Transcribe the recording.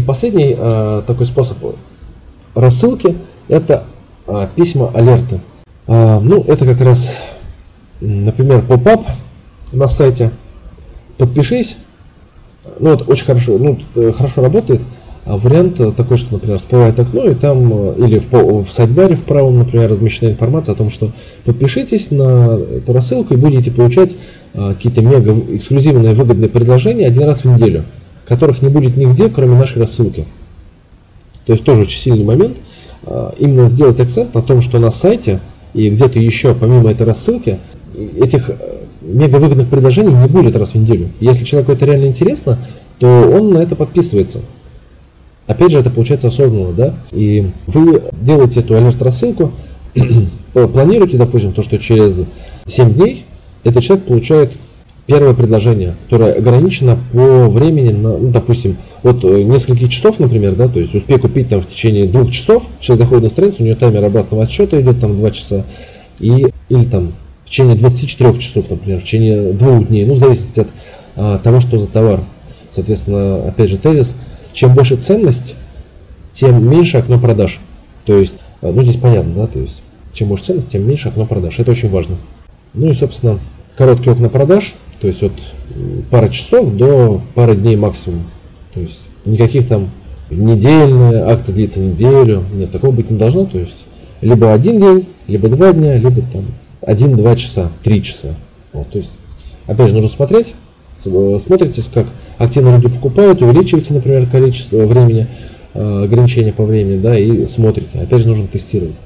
последний э, такой способ рассылки – это э, письма алерты. Э, ну, это как раз, например, поп-ап на сайте. Подпишись. Ну, вот очень хорошо, ну, э, хорошо работает. А вариант такой, что, например, всплывает окно, и там, э, или в, в сайт-баре в правом, например, размещена информация о том, что подпишитесь на эту рассылку и будете получать а, какие-то мега эксклюзивные выгодные предложения один раз в неделю, которых не будет нигде, кроме нашей рассылки. То есть тоже очень сильный момент. А, именно сделать акцент на том, что на сайте и где-то еще, помимо этой рассылки, этих э, мега выгодных предложений не будет раз в неделю. Если человеку это реально интересно, то он на это подписывается. Опять же, это получается осознанно, да? И вы делаете эту алерт-рассылку, планируете, допустим, то, что через 7 дней этот человек получает первое предложение, которое ограничено по времени, на, ну, допустим, от э, нескольких часов, например, да, то есть успей купить там в течение двух часов, человек заходит на страницу, у него таймер обратного отсчета идет там 2 часа, и, или там в течение 24 часов, например, в течение двух дней, ну, в зависимости от а, того, что за товар. Соответственно, опять же, тезис – чем больше ценность, тем меньше окно продаж. То есть, э, ну здесь понятно, да, то есть, чем больше ценность, тем меньше окно продаж. Это очень важно. Ну и, собственно, короткие окна продаж, то есть от пары часов до пары дней максимум. То есть никаких там недельная акция длится неделю, нет, такого быть не должно. То есть либо один день, либо два дня, либо там один-два часа, три часа. Вот, то есть, опять же, нужно смотреть, Э, смотрите, как активно люди покупают, увеличиваете, например, количество времени, э, ограничения по времени, да, и смотрите. Опять же, нужно тестировать.